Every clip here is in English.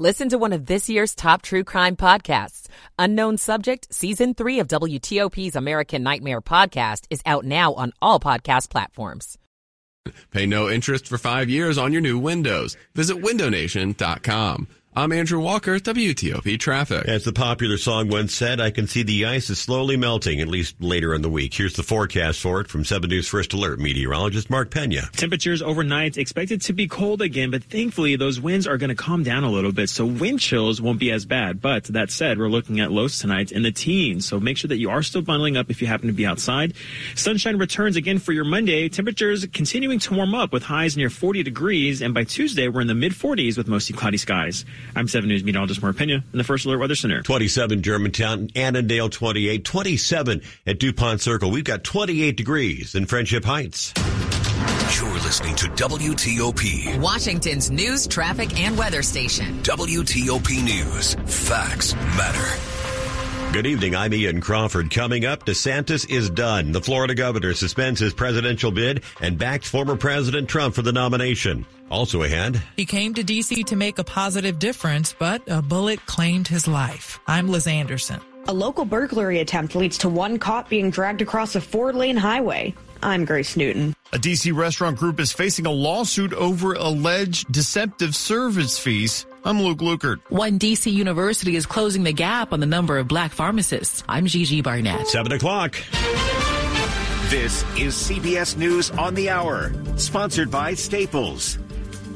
Listen to one of this year's top true crime podcasts. Unknown Subject, Season 3 of WTOP's American Nightmare podcast is out now on all podcast platforms. Pay no interest for five years on your new windows. Visit windownation.com. I'm Andrew Walker, WTOP Traffic. As the popular song once said, I can see the ice is slowly melting, at least later in the week. Here's the forecast for it from 7 News First Alert meteorologist Mark Pena. Temperatures overnight expected to be cold again, but thankfully those winds are going to calm down a little bit, so wind chills won't be as bad. But that said, we're looking at lows tonight in the teens, so make sure that you are still bundling up if you happen to be outside. Sunshine returns again for your Monday. Temperatures continuing to warm up with highs near 40 degrees, and by Tuesday we're in the mid 40s with mostly cloudy skies. I'm 7 News meteorologist Mark Pena in the First Alert Weather Center. 27 Germantown, Annandale 28, 27 at DuPont Circle. We've got 28 degrees in Friendship Heights. You're listening to WTOP. Washington's news, traffic, and weather station. WTOP News. Facts matter. Good evening. I'm Ian Crawford. Coming up, DeSantis is done. The Florida governor suspends his presidential bid and backed former President Trump for the nomination. Also ahead. He came to D.C. to make a positive difference, but a bullet claimed his life. I'm Liz Anderson. A local burglary attempt leads to one cop being dragged across a four lane highway. I'm Grace Newton. A DC restaurant group is facing a lawsuit over alleged deceptive service fees. I'm Luke Lukert. One DC university is closing the gap on the number of black pharmacists. I'm Gigi Barnett. Seven o'clock. This is CBS News on the Hour, sponsored by Staples.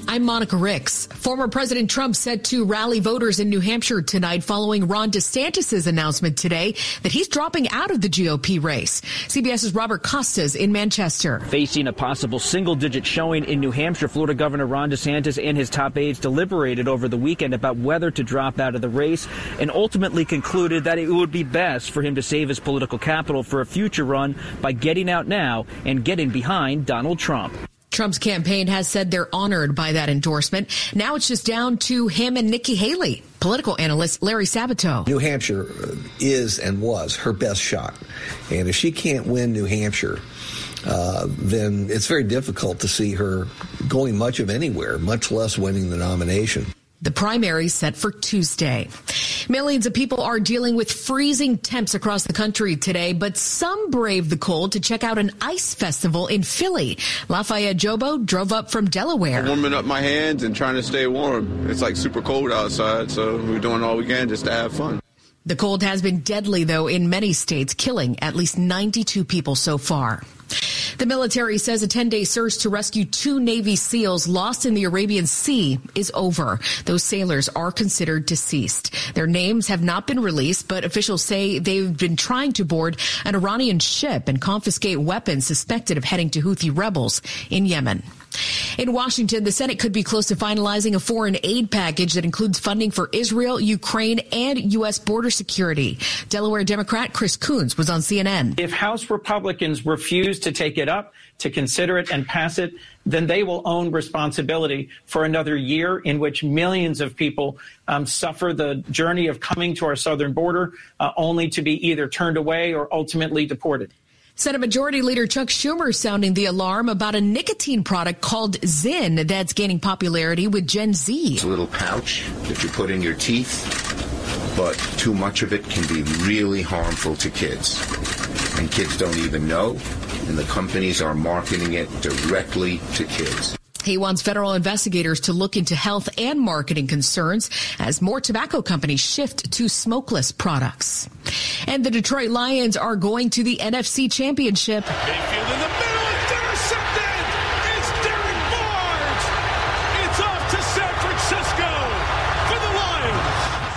I'm Monica Ricks. Former President Trump set to rally voters in New Hampshire tonight following Ron DeSantis' announcement today that he's dropping out of the GOP race. CBS's Robert Costa's in Manchester. Facing a possible single digit showing in New Hampshire, Florida Governor Ron DeSantis and his top aides deliberated over the weekend about whether to drop out of the race and ultimately concluded that it would be best for him to save his political capital for a future run by getting out now and getting behind Donald Trump. Trump's campaign has said they're honored by that endorsement. Now it's just down to him and Nikki Haley. Political analyst Larry Sabato. New Hampshire is and was her best shot. And if she can't win New Hampshire, uh, then it's very difficult to see her going much of anywhere, much less winning the nomination. The primary set for Tuesday. Millions of people are dealing with freezing temps across the country today, but some brave the cold to check out an ice festival in Philly. Lafayette Jobo drove up from Delaware. I'm warming up my hands and trying to stay warm. It's like super cold outside, so we're doing all we can just to have fun. The cold has been deadly, though, in many states, killing at least 92 people so far. The military says a 10 day search to rescue two Navy SEALs lost in the Arabian Sea is over. Those sailors are considered deceased. Their names have not been released, but officials say they've been trying to board an Iranian ship and confiscate weapons suspected of heading to Houthi rebels in Yemen. In Washington, the Senate could be close to finalizing a foreign aid package that includes funding for Israel, Ukraine, and U.S. border security. Delaware Democrat Chris Coons was on CNN. If House Republicans refuse to take it up, to consider it and pass it, then they will own responsibility for another year in which millions of people um, suffer the journey of coming to our southern border uh, only to be either turned away or ultimately deported. Senate Majority Leader Chuck Schumer sounding the alarm about a nicotine product called Zyn that's gaining popularity with Gen Z. It's a little pouch that you put in your teeth, but too much of it can be really harmful to kids. And kids don't even know, and the companies are marketing it directly to kids. He wants federal investigators to look into health and marketing concerns as more tobacco companies shift to smokeless products. And the Detroit Lions are going to the NFC Championship.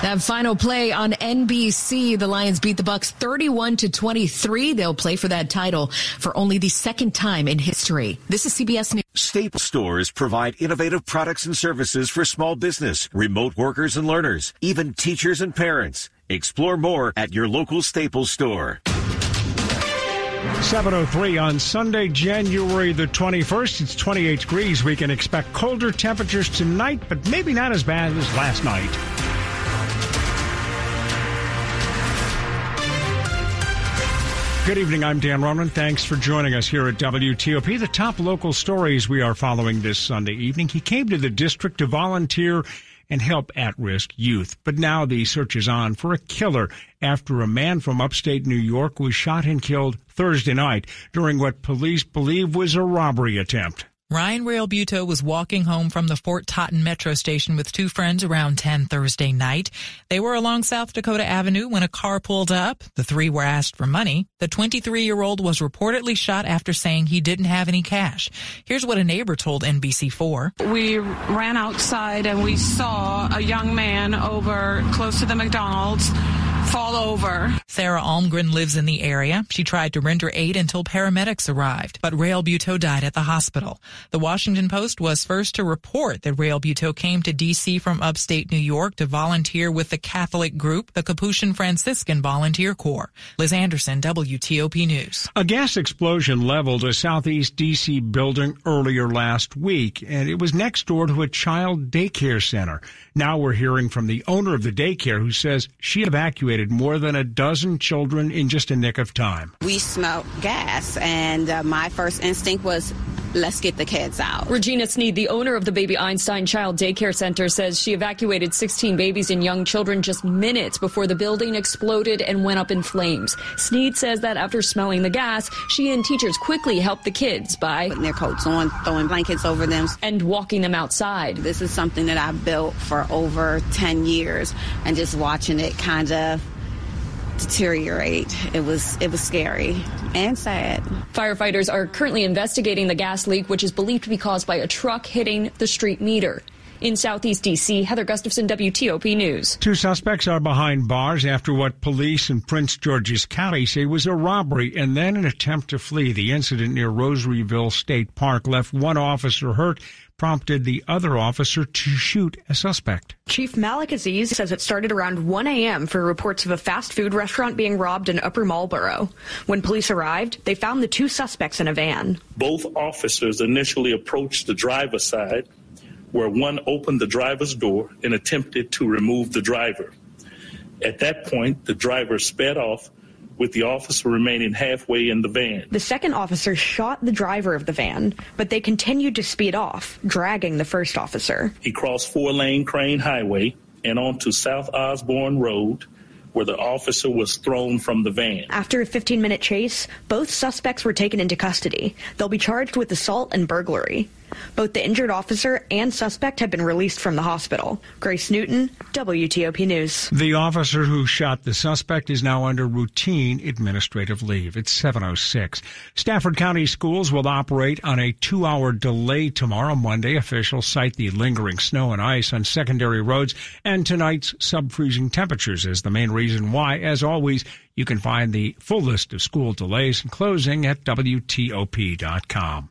That final play on NBC, the Lions beat the Bucks 31 to 23. They'll play for that title for only the second time in history. This is CBS News. Staples stores provide innovative products and services for small business, remote workers and learners, even teachers and parents. Explore more at your local Staples store. 703 on Sunday, January the 21st. It's 28 degrees. We can expect colder temperatures tonight, but maybe not as bad as last night. Good evening. I'm Dan Ronan. Thanks for joining us here at WTOP. The top local stories we are following this Sunday evening. He came to the district to volunteer and help at risk youth. But now the search is on for a killer after a man from upstate New York was shot and killed Thursday night during what police believe was a robbery attempt. Ryan Realbuto was walking home from the Fort Totten metro station with two friends around 10 Thursday night. They were along South Dakota Avenue when a car pulled up. The three were asked for money. The 23-year-old was reportedly shot after saying he didn't have any cash. Here's what a neighbor told NBC4. We ran outside and we saw a young man over close to the McDonald's fall over. Sarah Almgren lives in the area. She tried to render aid until paramedics arrived, but Realbuto died at the hospital. The Washington Post was first to report that Realbuto came to D.C. from upstate New York to volunteer with the Catholic group, the Capuchin Franciscan Volunteer Corps. Liz Anderson, WTOP News. A gas explosion leveled a southeast D.C. building earlier last week, and it was next door to a child daycare center. Now we're hearing from the owner of the daycare who says she evacuated more than a dozen children in just a nick of time. We smelled gas, and uh, my first instinct was, let's get the kids out. Regina Sneed, the owner of the Baby Einstein Child Daycare Center, says she evacuated 16 babies and young children just minutes before the building exploded and went up in flames. Sneed says that after smelling the gas, she and teachers quickly helped the kids by putting their coats on, throwing blankets over them, and walking them outside. This is something that I've built for over 10 years, and just watching it kind of deteriorate. It was it was scary and sad. Firefighters are currently investigating the gas leak, which is believed to be caused by a truck hitting the street meter. In Southeast D.C., Heather Gustafson, WTOP News. Two suspects are behind bars after what police in Prince George's County say was a robbery and then an attempt to flee. The incident near Rosaryville State Park left one officer hurt prompted the other officer to shoot a suspect. Chief Malik Aziz says it started around 1 a.m. for reports of a fast food restaurant being robbed in Upper Marlboro. When police arrived, they found the two suspects in a van. Both officers initially approached the driver's side, where one opened the driver's door and attempted to remove the driver. At that point, the driver sped off with the officer remaining halfway in the van. The second officer shot the driver of the van, but they continued to speed off, dragging the first officer. He crossed four lane Crane Highway and onto South Osborne Road, where the officer was thrown from the van. After a 15 minute chase, both suspects were taken into custody. They'll be charged with assault and burglary. Both the injured officer and suspect have been released from the hospital. Grace Newton, WTOP News. The officer who shot the suspect is now under routine administrative leave. It's 706. Stafford County schools will operate on a two hour delay tomorrow, Monday. Officials cite the lingering snow and ice on secondary roads and tonight's sub-freezing temperatures as the main reason why. As always, you can find the full list of school delays and closing at WTOP.com.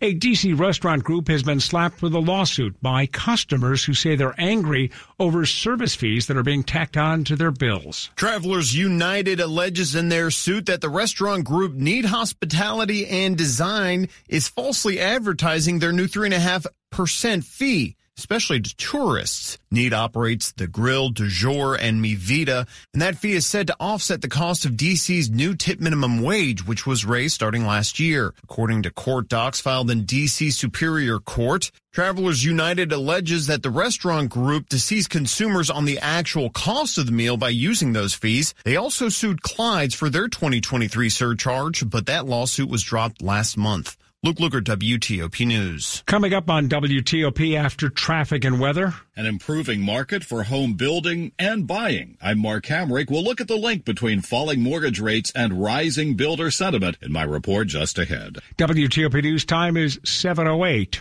A DC restaurant group has been slapped with a lawsuit by customers who say they're angry over service fees that are being tacked on to their bills. Travelers United alleges in their suit that the restaurant group Knead Hospitality and Design is falsely advertising their new 3.5% fee especially to tourists. Knead operates the Grill, Du Jour, and Mi Vida, and that fee is said to offset the cost of DC's new tip minimum wage, which was raised starting last year. According to court docs filed in DC Superior Court, Travelers United alleges that the restaurant group deceives consumers on the actual cost of the meal by using those fees. They also sued Clyde's for their 2023 surcharge, but that lawsuit was dropped last month. Luke Lukert, WTOP News. Coming up on WTOP after traffic and weather. An improving market for home building and buying. I'm Mark Hamrick. We'll look at the link between falling mortgage rates and rising builder sentiment in my report just ahead. WTOP News time is 708.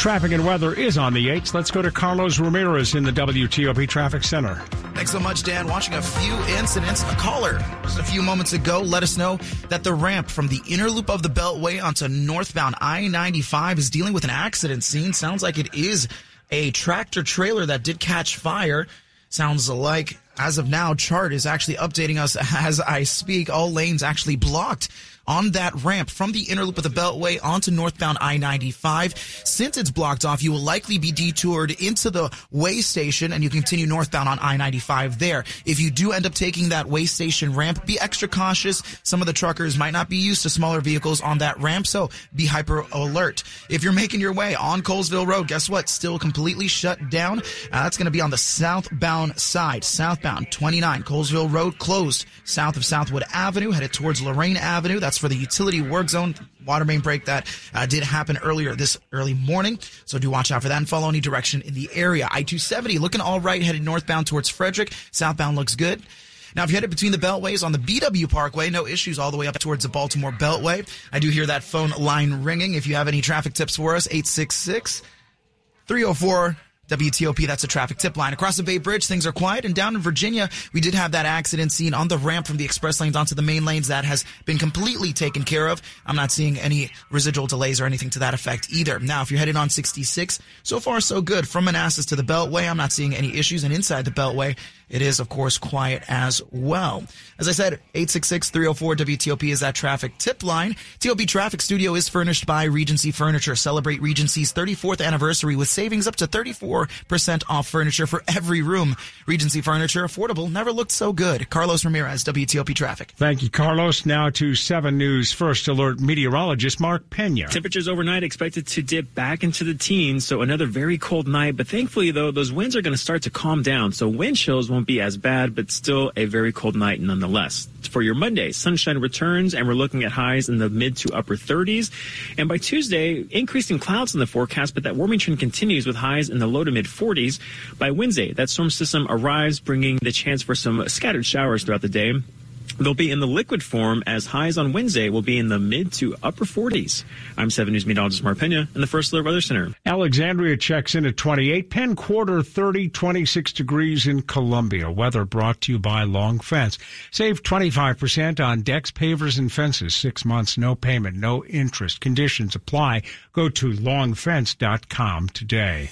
Traffic and weather is on the 8th. Let's go to Carlos Ramirez in the WTOP Traffic Center. Thanks so much, Dan. Watching a few incidents. A caller just a few moments ago let us know that the ramp from the inner loop of the Beltway onto northbound I 95 is dealing with an accident scene. Sounds like it is a tractor trailer that did catch fire. Sounds like as of now, chart is actually updating us as I speak. All lanes actually blocked on that ramp from the inner loop of the Beltway onto northbound I-95. Since it's blocked off, you will likely be detoured into the way station and you continue northbound on I-95 there. If you do end up taking that way station ramp, be extra cautious. Some of the truckers might not be used to smaller vehicles on that ramp, so be hyper alert. If you're making your way on Colesville Road, guess what? Still completely shut down. Uh, that's going to be on the southbound side. Southbound 29 Colesville Road closed south of Southwood Avenue, headed towards Lorraine Avenue. That's for the utility work zone water main break that uh, did happen earlier this early morning. So do watch out for that and follow any direction in the area. I-270 looking all right, headed northbound towards Frederick. Southbound looks good. Now, if you headed between the beltways on the BW Parkway, no issues all the way up towards the Baltimore Beltway. I do hear that phone line ringing. If you have any traffic tips for us, 866 304 WTOP, that's a traffic tip line. Across the Bay Bridge, things are quiet. And down in Virginia, we did have that accident scene on the ramp from the express lanes onto the main lanes that has been completely taken care of. I'm not seeing any residual delays or anything to that effect either. Now, if you're headed on 66, so far so good. From Manassas to the Beltway, I'm not seeing any issues. And inside the Beltway, it is, of course, quiet as well. As I said, 866-304-WTOP is that traffic tip line. TOP Traffic Studio is furnished by Regency Furniture. Celebrate Regency's 34th anniversary with savings up to 34% off furniture for every room. Regency Furniture, affordable, never looked so good. Carlos Ramirez, WTOP Traffic. Thank you, Carlos. Now to 7 News First Alert meteorologist Mark Pena. Temperatures overnight expected to dip back into the teens, so another very cold night. But thankfully, though, those winds are going to start to calm down, so wind chills won't be as bad, but still a very cold night nonetheless. For your Monday, sunshine returns, and we're looking at highs in the mid to upper 30s. And by Tuesday, increasing clouds in the forecast, but that warming trend continues with highs in the low to mid 40s. By Wednesday, that storm system arrives, bringing the chance for some scattered showers throughout the day. They'll be in the liquid form as highs on Wednesday will be in the mid to upper 40s. I'm 7 News meteorologist Mark Pena in the First Alert Weather Center. Alexandria checks in at 28, Penn Quarter 30, 26 degrees in Columbia. Weather brought to you by Long Fence. Save 25% on decks, pavers, and fences. Six months, no payment, no interest. Conditions apply. Go to longfence.com today.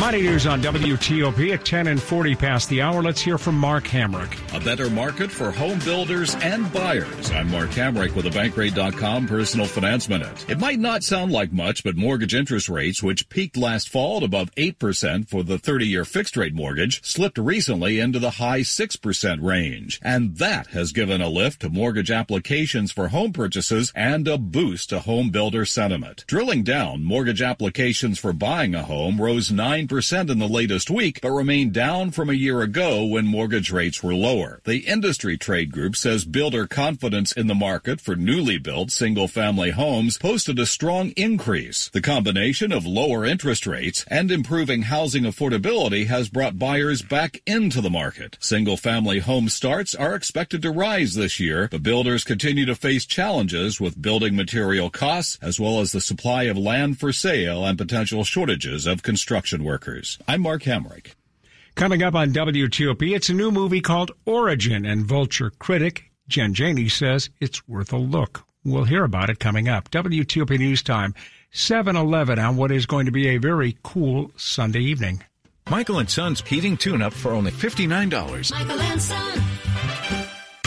Money News on WTOP at 10 and 40 past the hour. Let's hear from Mark Hamrick. A better market for home builders and buyers. I'm Mark Hamrick with the Bankrate.com Personal Finance Minute. It might not sound like much, but mortgage interest rates, which peaked last fall at above 8% for the 30-year fixed rate mortgage, slipped recently into the high 6% range. And that has given a lift to mortgage applications for home purchases and a boost to home builder sentiment. Drilling down, mortgage applications for buying a home rose 9 percent in the latest week, but remained down from a year ago when mortgage rates were lower. The industry trade group says builder confidence in the market for newly built single family homes posted a strong increase. The combination of lower interest rates and improving housing affordability has brought buyers back into the market. Single family home starts are expected to rise this year, but builders continue to face challenges with building material costs as well as the supply of land for sale and potential shortages of construction workers. I'm Mark Hamrick. Coming up on WTOP, it's a new movie called Origin, and Vulture critic Jen Chaney says it's worth a look. We'll hear about it coming up. WTOP News Time, 7-Eleven on what is going to be a very cool Sunday evening. Michael and Son's heating tune-up for only $59. Michael and Son.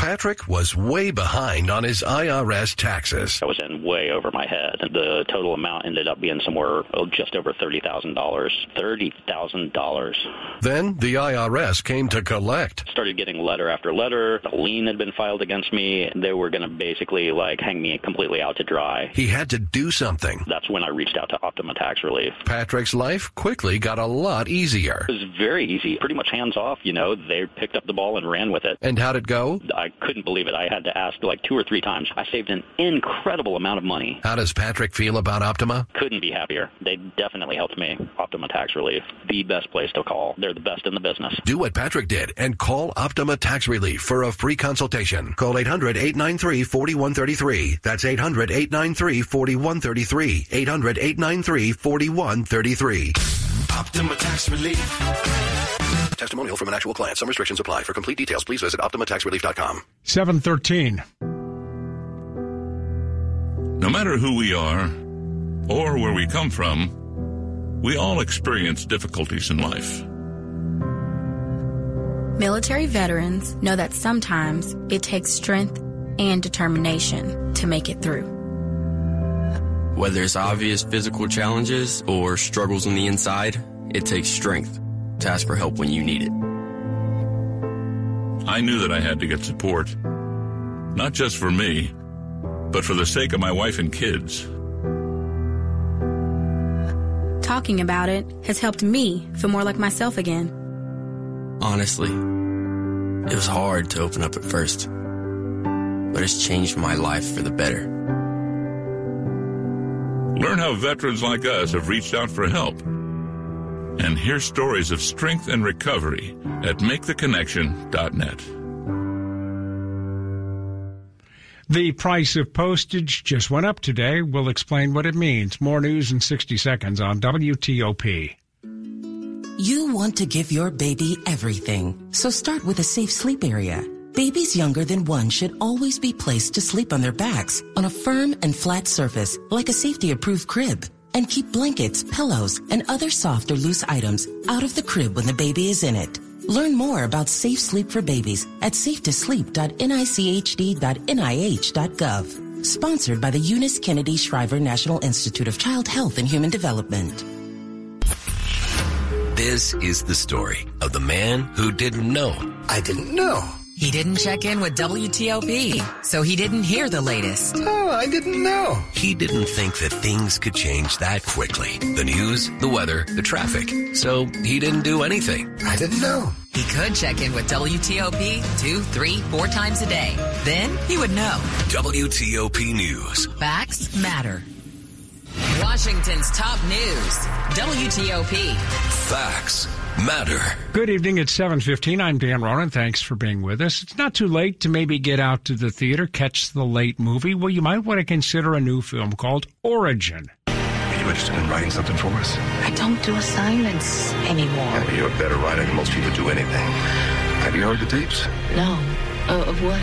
Patrick was way behind on his IRS taxes. I was in way over my head. The total amount ended up being somewhere oh, just over $30,000. $30,000. Then the IRS came to collect. Started getting letter after letter. A lien had been filed against me. They were going to basically like hang me completely out to dry. He had to do something. That's when I reached out to Optima Tax Relief. Patrick's life quickly got a lot easier. It was very easy, pretty much hands off. You know, they picked up the ball and ran with it. And how'd it go? I couldn't believe it. I had to ask like two or three times. I saved an incredible amount of money. How does Patrick feel about Optima? Couldn't be happier. They definitely helped me. Optima Tax Relief, the best place to call. They're the best in the business. Do what Patrick did and call Optima Tax Relief for a free consultation. Call 800-893-4133. That's 800-893-4133. 800-893-4133. Optima Tax Relief. Testimonial from an actual client. Some restrictions apply. For complete details, please visit OptimaTaxRelief.com. 713. No matter who we are or where we come from, we all experience difficulties in life. Military veterans know that sometimes it takes strength and determination to make it through. Whether it's obvious physical challenges or struggles on the inside, it takes strength to ask for help when you need it. I knew that I had to get support. Not just for me, but for the sake of my wife and kids. Talking about it has helped me feel more like myself again. Honestly, it was hard to open up at first, but it's changed my life for the better. Learn how veterans like us have reached out for help. And hear stories of strength and recovery at MakeTheConnection.net. The price of postage just went up today. We'll explain what it means. More news in 60 seconds on WTOP. You want to give your baby everything, so start with a safe sleep area. Babies younger than one should always be placed to sleep on their backs on a firm and flat surface like a safety approved crib. And keep blankets, pillows, and other soft or loose items out of the crib when the baby is in it. Learn more about safe sleep for babies at safetoSleep.nichd.nih.gov. Sponsored by the Eunice Kennedy Shriver National Institute of Child Health and Human Development. This is the story of the man who didn't know. I didn't know. He didn't check in with WTOP, so he didn't hear the latest. Oh, I didn't know. He didn't think that things could change that quickly. The news, the weather, the traffic. So he didn't do anything. I didn't know. He could check in with WTOP two, three, four times a day. Then he would know. WTOP News. Facts matter. Washington's top news. WTOP. Facts matter. Good evening. It's 7:15. I'm Dan Ronan. Thanks for being with us. It's not too late to maybe get out to the theater, catch the late movie. Well, you might want to consider a new film called Origin. Are you interested in writing something for us? I don't do assignments anymore. Yeah, you're a better writer than most people do anything. Have you heard the tapes? No. Uh, of what?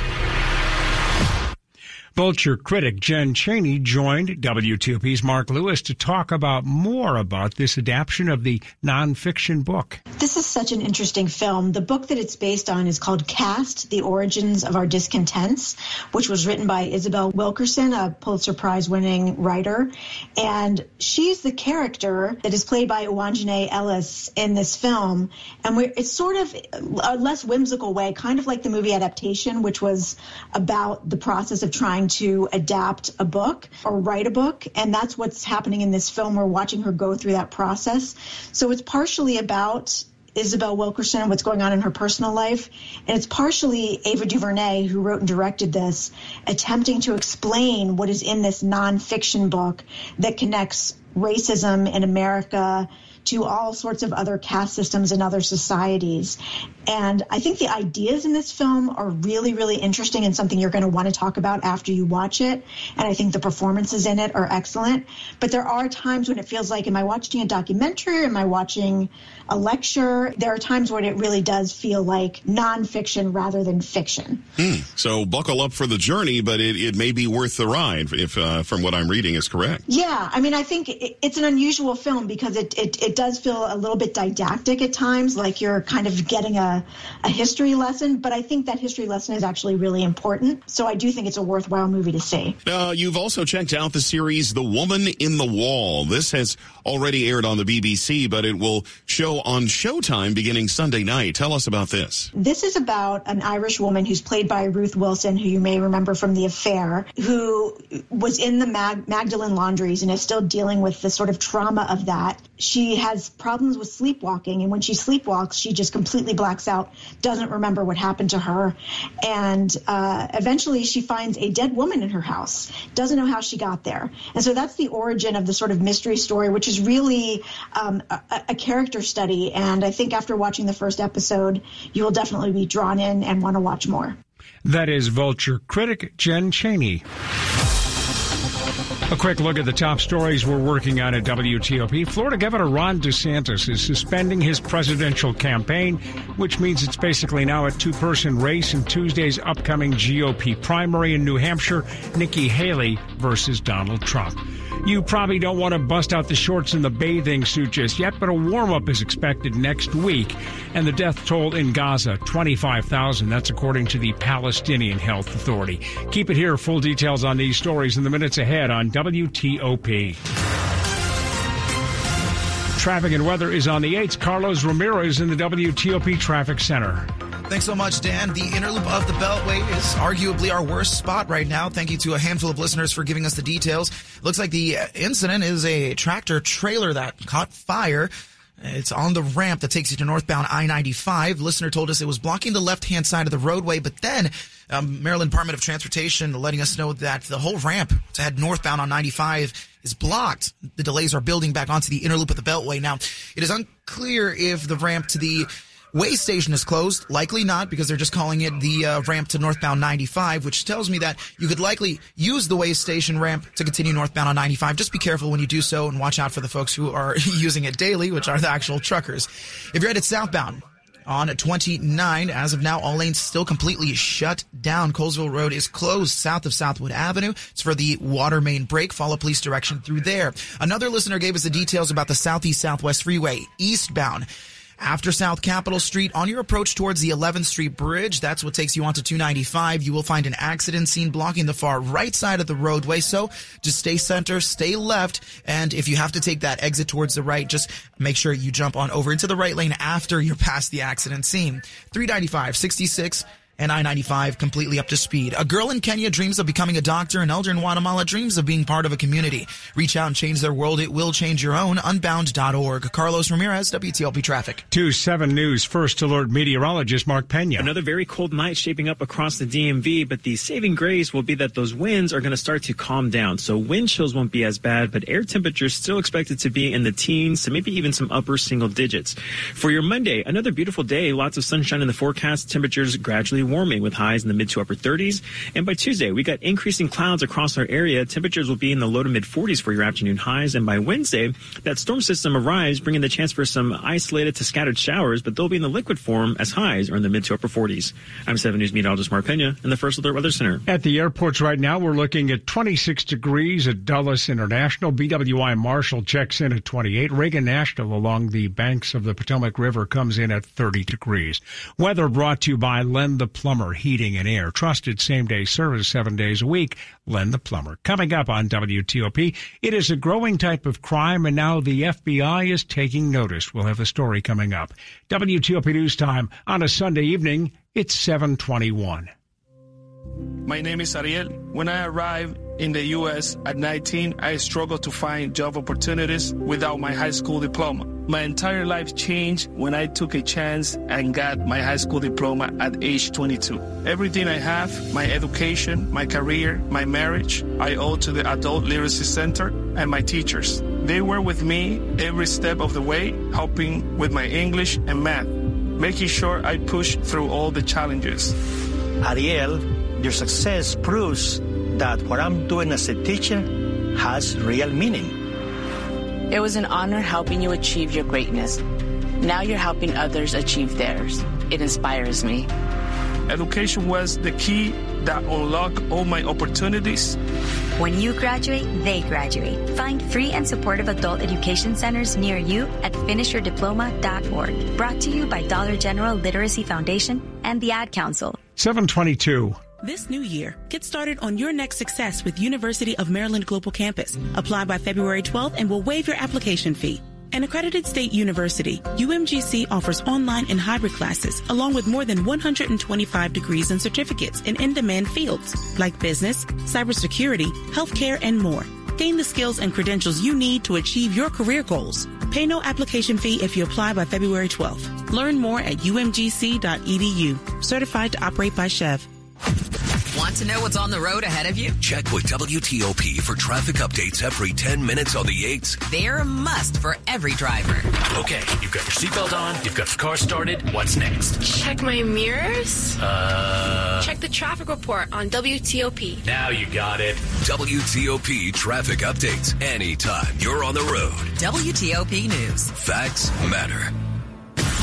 Vulture critic Jen Chaney joined WTOP's Mark Lewis to talk about more about this adaptation of the nonfiction book. This is such an interesting film. The book that it's based on is called Caste The Origins of Our Discontents, which was written by Isabel Wilkerson, a Pulitzer Prize winning writer. And she's the character that is played by Aunjanue Ellis in this film. And it's sort of a less whimsical way, kind of like the movie adaptation, which was about the process of trying to adapt a book or write a book. And that's what's happening in this film. We're watching her go through that process. So it's partially about Isabel Wilkerson and what's going on in her personal life. And it's partially Ava DuVernay, who wrote and directed this, attempting to explain what is in this nonfiction book that connects racism in America to all sorts of other caste systems and other societies. And I think the ideas in this film are really, really interesting and something you're going to want to talk about after you watch it. And I think the performances in it are excellent. But there are times when it feels like, am I watching a documentary? Am I watching a lecture? There are times when it really does feel like nonfiction rather than fiction. Hmm. So buckle up for the journey, but it, it may be worth the ride if, uh, from what I'm reading, is correct. Yeah. I mean, I think it, it's an unusual film because it, it, it does feel a little bit didactic at times, like you're kind of getting a a, history lesson, but I think that history lesson is actually really important. So I do think it's a worthwhile movie to see. Uh, you've also checked out the series The Woman in the Wall. This has already aired on the BBC, but it will show on Showtime beginning Sunday night. Tell us about this. This is about an Irish woman who's played by Ruth Wilson, who you may remember from The Affair, who was in the Mag- Magdalen laundries and is still dealing with the sort of trauma of that. She has problems with sleepwalking, and when she sleepwalks, she just completely blacks out, doesn't remember what happened to her, and uh, eventually she finds a dead woman in her house, doesn't know how she got there. And so that's the origin of the sort of mystery story, which is really um, a, a character study. And I think after watching the first episode, you will definitely be drawn in and want to watch more. That is Vulture critic Jen Chaney. A quick look at the top stories we're working on at WTOP. Florida Governor Ron DeSantis is suspending his presidential campaign, which means it's basically now a two person race in Tuesday's upcoming GOP primary in New Hampshire Nikki Haley versus Donald Trump. You probably don't want to bust out the shorts and the bathing suit just yet, but a warm up is expected next week. And the death toll in Gaza, 25,000. That's according to the Palestinian Health Authority. Keep it here. Full details on these stories in the minutes ahead on WTOP. Traffic and weather is on the 8th. Carlos Ramirez in the WTOP Traffic Center. Thanks so much, Dan. The inner loop of the Beltway is arguably our worst spot right now. Thank you to a handful of listeners for giving us the details. Looks like the incident is a tractor trailer that caught fire. It's on the ramp that takes you to northbound I-95. Listener told us it was blocking the left-hand side of the roadway, but then um, Maryland Department of Transportation letting us know that the whole ramp to head northbound on 95 is blocked. The delays are building back onto the inner loop of the Beltway. Now, it is unclear if the ramp to the way station is closed. Likely not because they're just calling it the uh, ramp to northbound 95, which tells me that you could likely use the way station ramp to continue northbound on 95. Just be careful when you do so and watch out for the folks who are using it daily, which are the actual truckers. If you're headed southbound, on 29. As of now, all lanes still completely shut down. Colesville Road is closed south of Southwood Avenue. It's for the water main break. Follow police direction through there. Another listener gave us the details about the Southeast Southwest Freeway eastbound. After South Capitol Street, on your approach towards the 11th Street Bridge, that's what takes you onto 295. You will find an accident scene blocking the far right side of the roadway. So just stay center, stay left, and if you have to take that exit towards the right, just make sure you jump on over into the right lane after you're past the accident scene. 395, 66, and I-95 completely up to speed. A girl in Kenya dreams of becoming a doctor. An elder in Guatemala dreams of being part of a community. Reach out and change their world. It will change your own. Unbound.org. Carlos Ramirez, WTOP Traffic. 2-7 News First Alert meteorologist Mark Pena. Another very cold night shaping up across the DMV, but the saving grace will be that those winds are going to start to calm down. So wind chills won't be as bad, but air temperatures still expected to be in the teens to maybe even some upper single digits. For your Monday, another beautiful day. Lots of sunshine in the forecast. Temperatures gradually warming with highs in the mid to upper 30s. And by Tuesday, we got increasing clouds across our area. Temperatures will be in the low to mid 40s for your afternoon highs. And by Wednesday, that storm system arrives, bringing the chance for some isolated to scattered showers, but they'll be in the liquid form as highs are in the mid to upper 40s. I'm 7 News meteorologist Mark Pena in the First Alert Weather Center. At the airports right now, we're looking at 26 degrees at Dulles International. BWI Marshall checks in at 28. Reagan National along the banks of the Potomac River comes in at 30 degrees. Weather brought to you by Len the Plumber Heating and Air. Trusted same day service seven days a week. Len the Plumber. Coming up on WTOP, it is a growing type of crime and now the FBI is taking notice. We'll have the story coming up. WTOP News Time on a Sunday evening. It's 721. My name is Ariel. When I arrived in the U.S. at 19, I struggled to find job opportunities without my high school diploma. My entire life changed when I took a chance and got my high school diploma at age 22. Everything I have, my education, my career, my marriage, I owe to the Adult Literacy Center and my teachers. They were with me every step of the way, helping with my English and math, making sure I pushed through all the challenges. Ariel, your success proves that what I'm doing as a teacher has real meaning. It was an honor helping you achieve your greatness. Now you're helping others achieve theirs. It inspires me. Education was the key that unlocked all my opportunities. When you graduate, they graduate. Find free and supportive adult education centers near you at finishyourdiploma.org. Brought to you by Dollar General Literacy Foundation and the Ad Council. 722. This new year, get started on your next success with University of Maryland Global Campus. Apply by February 12th and we'll waive your application fee. An accredited state university, UMGC offers online and hybrid classes along with more than 125 degrees and certificates in in-demand fields like business, cybersecurity, healthcare, and more. Gain the skills and credentials you need to achieve your career goals. Pay no application fee if you apply by February 12th. Learn more at umgc.edu. Certified to operate by SCHEV. Want to know what's on the road ahead of you? Check with WTOP for traffic updates every 10 minutes on the 8s. They're a must for every driver. Okay, you've got your seatbelt on, you've got the car started. What's next? Check my mirrors. Uh. Check the traffic report on WTOP. Now you got it. WTOP traffic updates anytime you're on the road. WTOP News. Facts matter.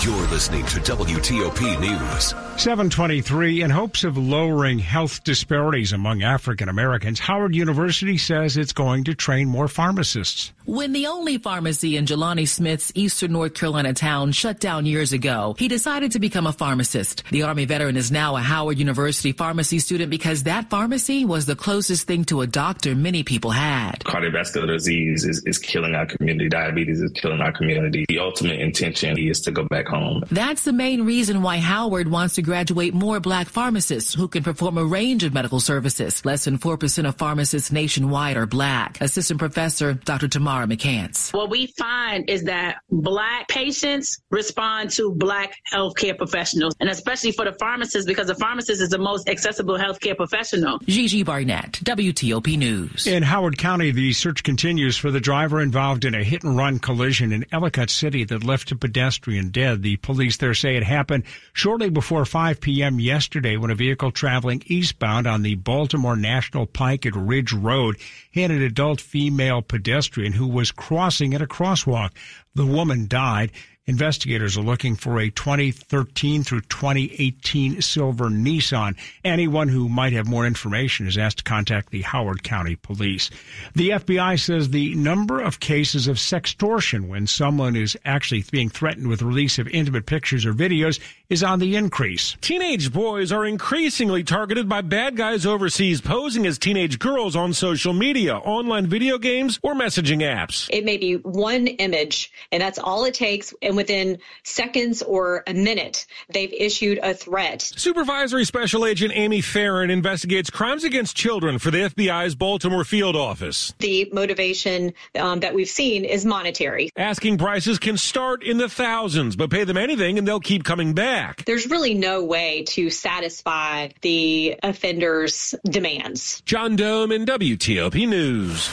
You're listening to WTOP News. 723. In hopes of lowering health disparities among African Americans, Howard University says it's going to train more pharmacists. When the only pharmacy in Jelani Smith's eastern North Carolina town shut down years ago, he decided to become a pharmacist. The Army veteran is now a Howard University pharmacy student because that pharmacy was the closest thing to a doctor many people had. Cardiovascular disease is, is killing our community. Diabetes is killing our community. The ultimate intention is to go back home. That's the main reason why Howard wants to graduate more black pharmacists who can perform a range of medical services. Less than 4% of pharmacists nationwide are black. Assistant Professor Dr. Tamara McCants. What we find is that black patients respond to black healthcare professionals, and especially for the pharmacist, because the pharmacist is the most accessible healthcare professional. Gigi Barnett, WTOP News. In Howard County, the search continues for the driver involved in a hit and run collision in Ellicott City that left a pedestrian dead. The police there say it happened shortly before 5 p.m. yesterday when a vehicle traveling eastbound on the Baltimore National Pike at Ridge Road hit an adult female pedestrian who was crossing at a crosswalk. The woman died. Investigators are looking for a 2013 through 2018 silver Nissan. Anyone who might have more information is asked to contact the Howard County Police. The FBI says the number of cases of sextortion when someone is actually being threatened with release of intimate pictures or videos is on the increase. Teenage boys are increasingly targeted by bad guys overseas posing as teenage girls on social media, online video games, or messaging apps. It may be one image, and that's all it takes. And within seconds or a minute, they've issued a threat. Supervisory Special Agent Amy Farron investigates crimes against children for the FBI's Baltimore field office. The motivation um, that we've seen is monetary. Asking prices can start in the thousands, but pay them anything and they'll keep coming back. There's really no way to satisfy the offender's demands. John Domen WTOP News.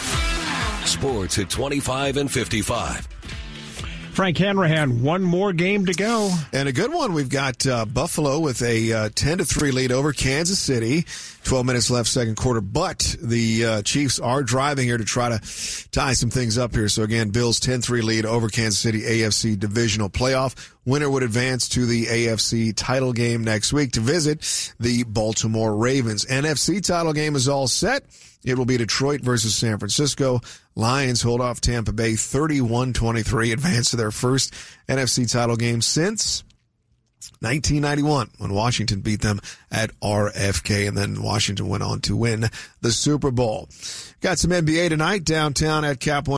Sports at 25 and 55. Frank Hanrahan, one more game to go. And a good one. We've got uh, Buffalo with a uh, 10 to 3 lead over Kansas City. 12 minutes left, second quarter. But the uh, Chiefs are driving here to try to tie some things up here. So again, Bills 10 3 lead over Kansas City AFC divisional playoff. Winner would advance to the AFC title game next week to visit the Baltimore Ravens. NFC title game is all set. It will be Detroit versus San Francisco. Lions hold off Tampa Bay 31-23, advance to their first NFC title game since 1991 when Washington beat them at RFK and then Washington went on to win the Super Bowl. Got some NBA tonight downtown at Cap.